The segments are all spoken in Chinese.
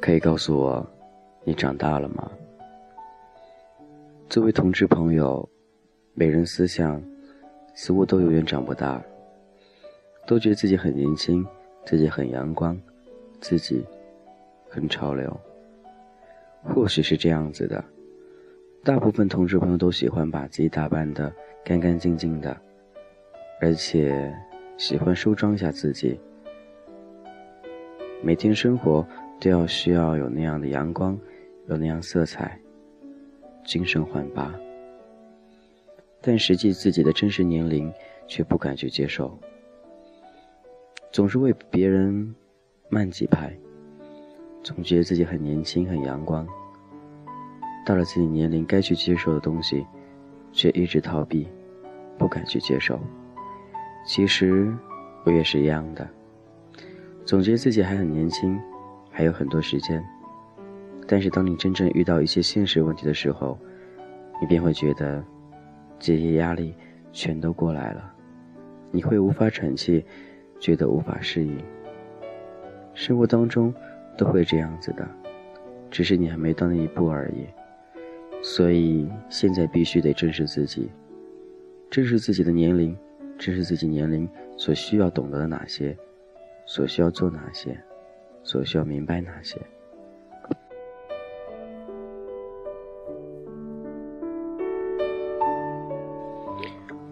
可以告诉我，你长大了吗？作为同志朋友，每人思想似乎都永远长不大，都觉得自己很年轻，自己很阳光，自己很潮流。或许是这样子的，大部分同志朋友都喜欢把自己打扮的干干净净的，而且喜欢梳妆一下自己，每天生活。都要需要有那样的阳光，有那样色彩，精神焕发。但实际自己的真实年龄却不敢去接受，总是为别人慢几拍，总觉得自己很年轻很阳光。到了自己年龄该去接受的东西，却一直逃避，不敢去接受。其实我也是一样的，总觉得自己还很年轻。还有很多时间，但是当你真正遇到一些现实问题的时候，你便会觉得这些压力全都过来了，你会无法喘气，觉得无法适应。生活当中都会这样子的，只是你还没到那一步而已。所以现在必须得正视自己，正视自己的年龄，正是自己年龄所需要懂得的哪些，所需要做哪些。所需要明白哪些？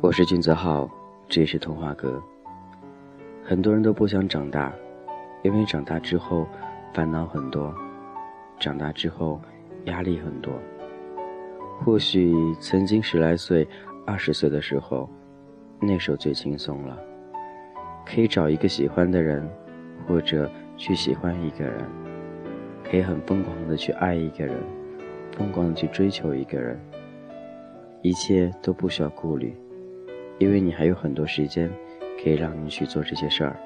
我是君泽浩，这里是童话哥。很多人都不想长大，因为长大之后烦恼很多，长大之后压力很多。或许曾经十来岁、二十岁的时候，那时候最轻松了，可以找一个喜欢的人，或者。去喜欢一个人，可以很疯狂的去爱一个人，疯狂的去追求一个人，一切都不需要顾虑，因为你还有很多时间可以让你去做这些事儿。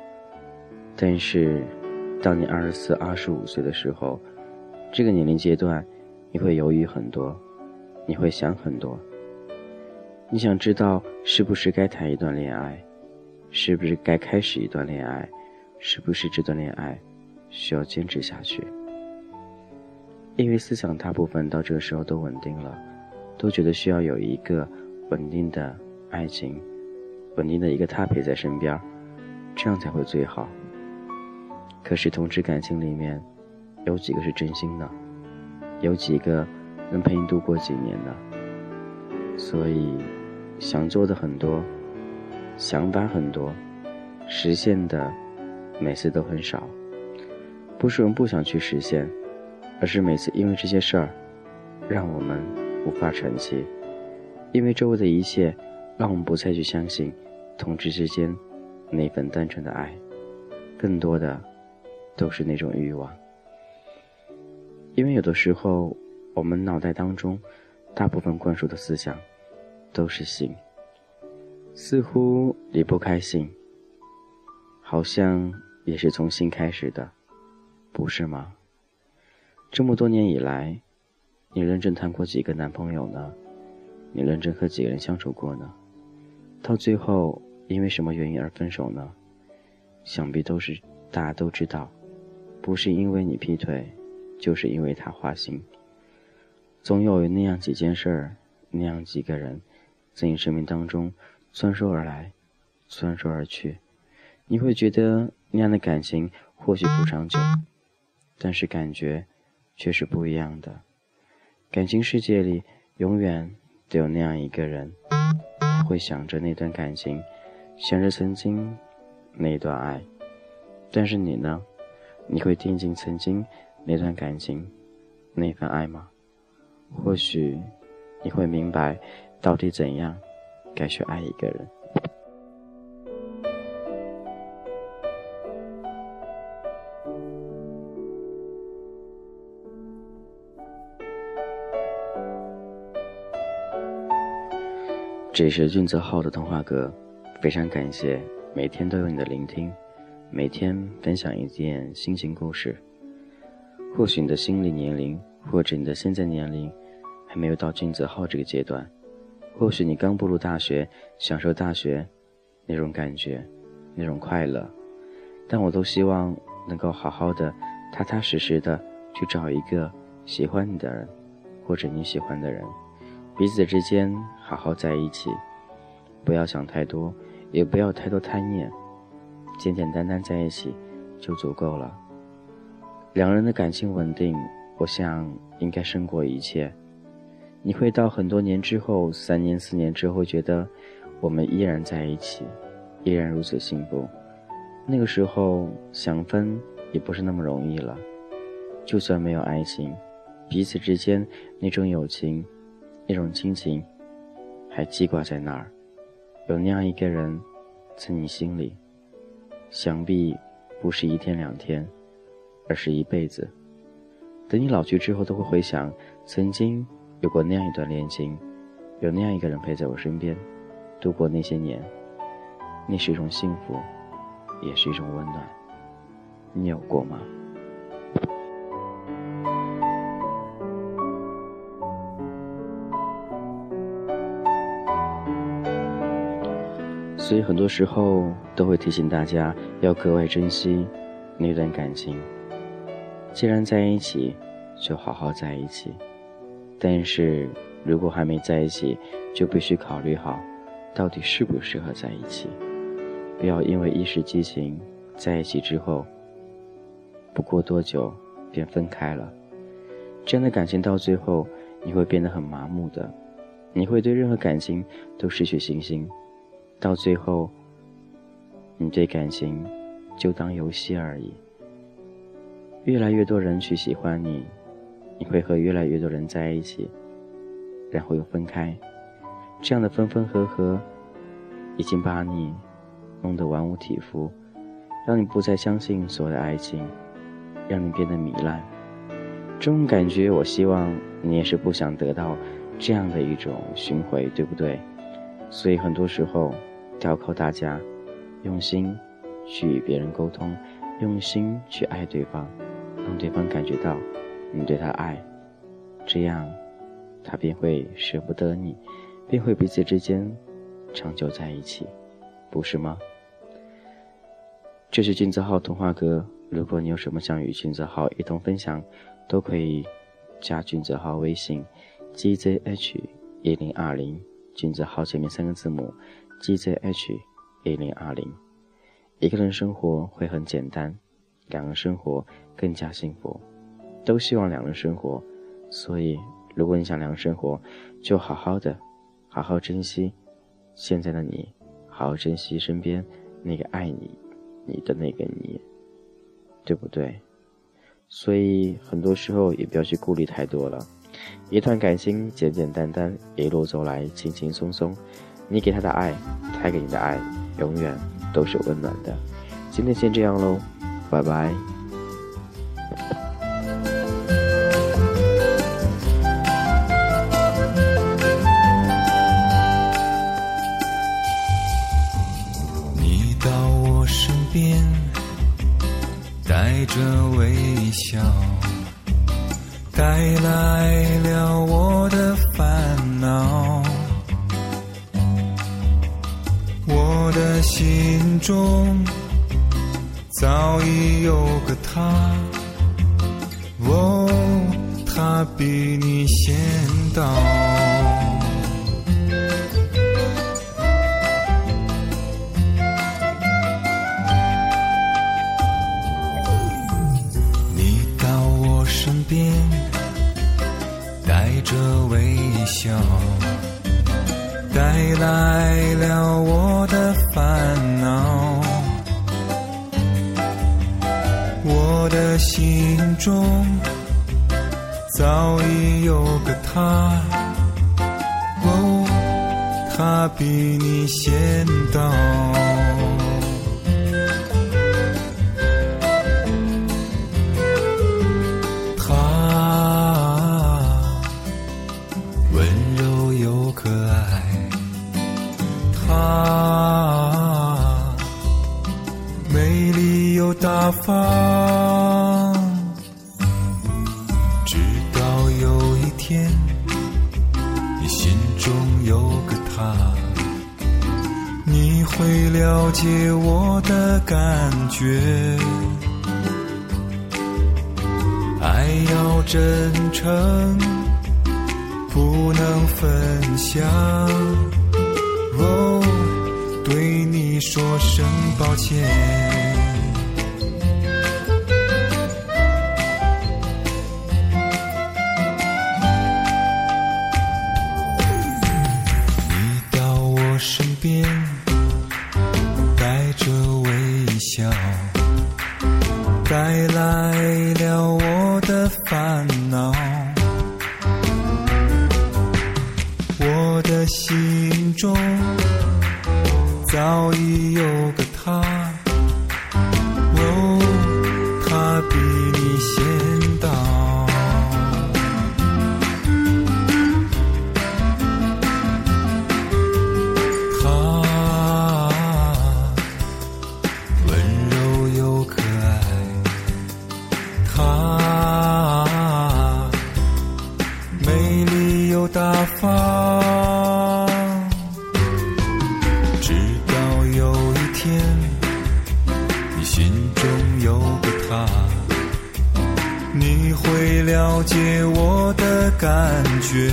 但是，当你二十四、二十五岁的时候，这个年龄阶段，你会犹豫很多，你会想很多，你想知道是不是该谈一段恋爱，是不是该开始一段恋爱。是不是这段恋爱需要坚持下去？因为思想大部分到这个时候都稳定了，都觉得需要有一个稳定的爱情，稳定的一个他陪在身边，这样才会最好。可是同志感情里面，有几个是真心的？有几个能陪你度过几年的？所以，想做的很多，想法很多，实现的。每次都很少，不是我们不想去实现，而是每次因为这些事儿，让我们无法喘气，因为周围的一切，让我们不再去相信同志之间那份单纯的爱，更多的都是那种欲望。因为有的时候，我们脑袋当中大部分灌输的思想都是心，似乎离不开心，好像。也是从心开始的，不是吗？这么多年以来，你认真谈过几个男朋友呢？你认真和几个人相处过呢？到最后因为什么原因而分手呢？想必都是大家都知道，不是因为你劈腿，就是因为他花心。总有那样几件事儿，那样几个人，在你生命当中穿梭而来，穿梭而去，你会觉得。那样的感情或许不长久，但是感觉却是不一样的。感情世界里永远都有那样一个人，会想着那段感情，想着曾经那段爱。但是你呢？你会惦记曾经那段感情，那份爱吗？或许你会明白，到底怎样该去爱一个人。这是俊泽浩的童话阁，非常感谢每天都有你的聆听，每天分享一件心情故事。或许你的心理年龄，或者你的现在年龄，还没有到俊泽浩这个阶段。或许你刚步入大学，享受大学，那种感觉，那种快乐。但我都希望能够好好的、踏踏实实的去找一个喜欢你的人，或者你喜欢的人，彼此之间好好在一起，不要想太多，也不要太多贪念，简简单单在一起就足够了。两人的感情稳定，我想应该胜过一切。你会到很多年之后，三年、四年之后，觉得我们依然在一起，依然如此幸福。那个时候想分也不是那么容易了。就算没有爱情，彼此之间那种友情、那种亲情，还记挂在那儿。有那样一个人，在你心里，想必不是一天两天。而是一辈子。等你老去之后，都会回想曾经有过那样一段恋情，有那样一个人陪在我身边，度过那些年。那是一种幸福，也是一种温暖。你有过吗？所以很多时候都会提醒大家要格外珍惜那段感情。既然在一起，就好好在一起。但是如果还没在一起，就必须考虑好，到底适不适合在一起。不要因为一时激情，在一起之后，不过多久便分开了。这样的感情到最后，你会变得很麻木的，你会对任何感情都失去信心。到最后，你对感情就当游戏而已。越来越多人去喜欢你，你会和越来越多人在一起，然后又分开。这样的分分合合，已经把你弄得玩物体肤，让你不再相信所谓的爱情，让你变得糜烂。这种感觉，我希望你也是不想得到这样的一种巡回，对不对？所以很多时候，要靠大家用心去与别人沟通，用心去爱对方。让对方感觉到你对他爱，这样他便会舍不得你，便会彼此之间长久在一起，不是吗？这是金泽浩童话歌。如果你有什么想与金泽浩一同分享，都可以加君泽浩微信：gzh 一零二零，君泽浩前面三个字母：gzh 一零二零。一个人生活会很简单。两人生活更加幸福，都希望两人生活，所以如果你想两人生活，就好好的，好好珍惜现在的你，好好珍惜身边那个爱你、你的那个你，对不对？所以很多时候也不要去顾虑太多了，一段感情简简单单，一路走来轻轻松松，你给他的爱，他给你的爱，永远都是温暖的。今天先这样喽。拜拜。着微笑，带来了我的烦恼，我的心中。早已有个他，哦，他比你先到。边，带着微笑，带来了我的烦恼。我的心中早已有个他，哦，他比你先到。直到有一天，你心中有个他，你会了解我的感觉。爱要真诚，不能分享。哦，对你说声抱歉。为了我的烦恼。我的心中早已有个他，你会了解我的感觉。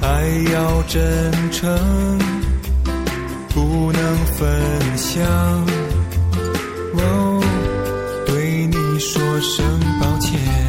爱要真诚，不能分享。哦，对你说声抱歉。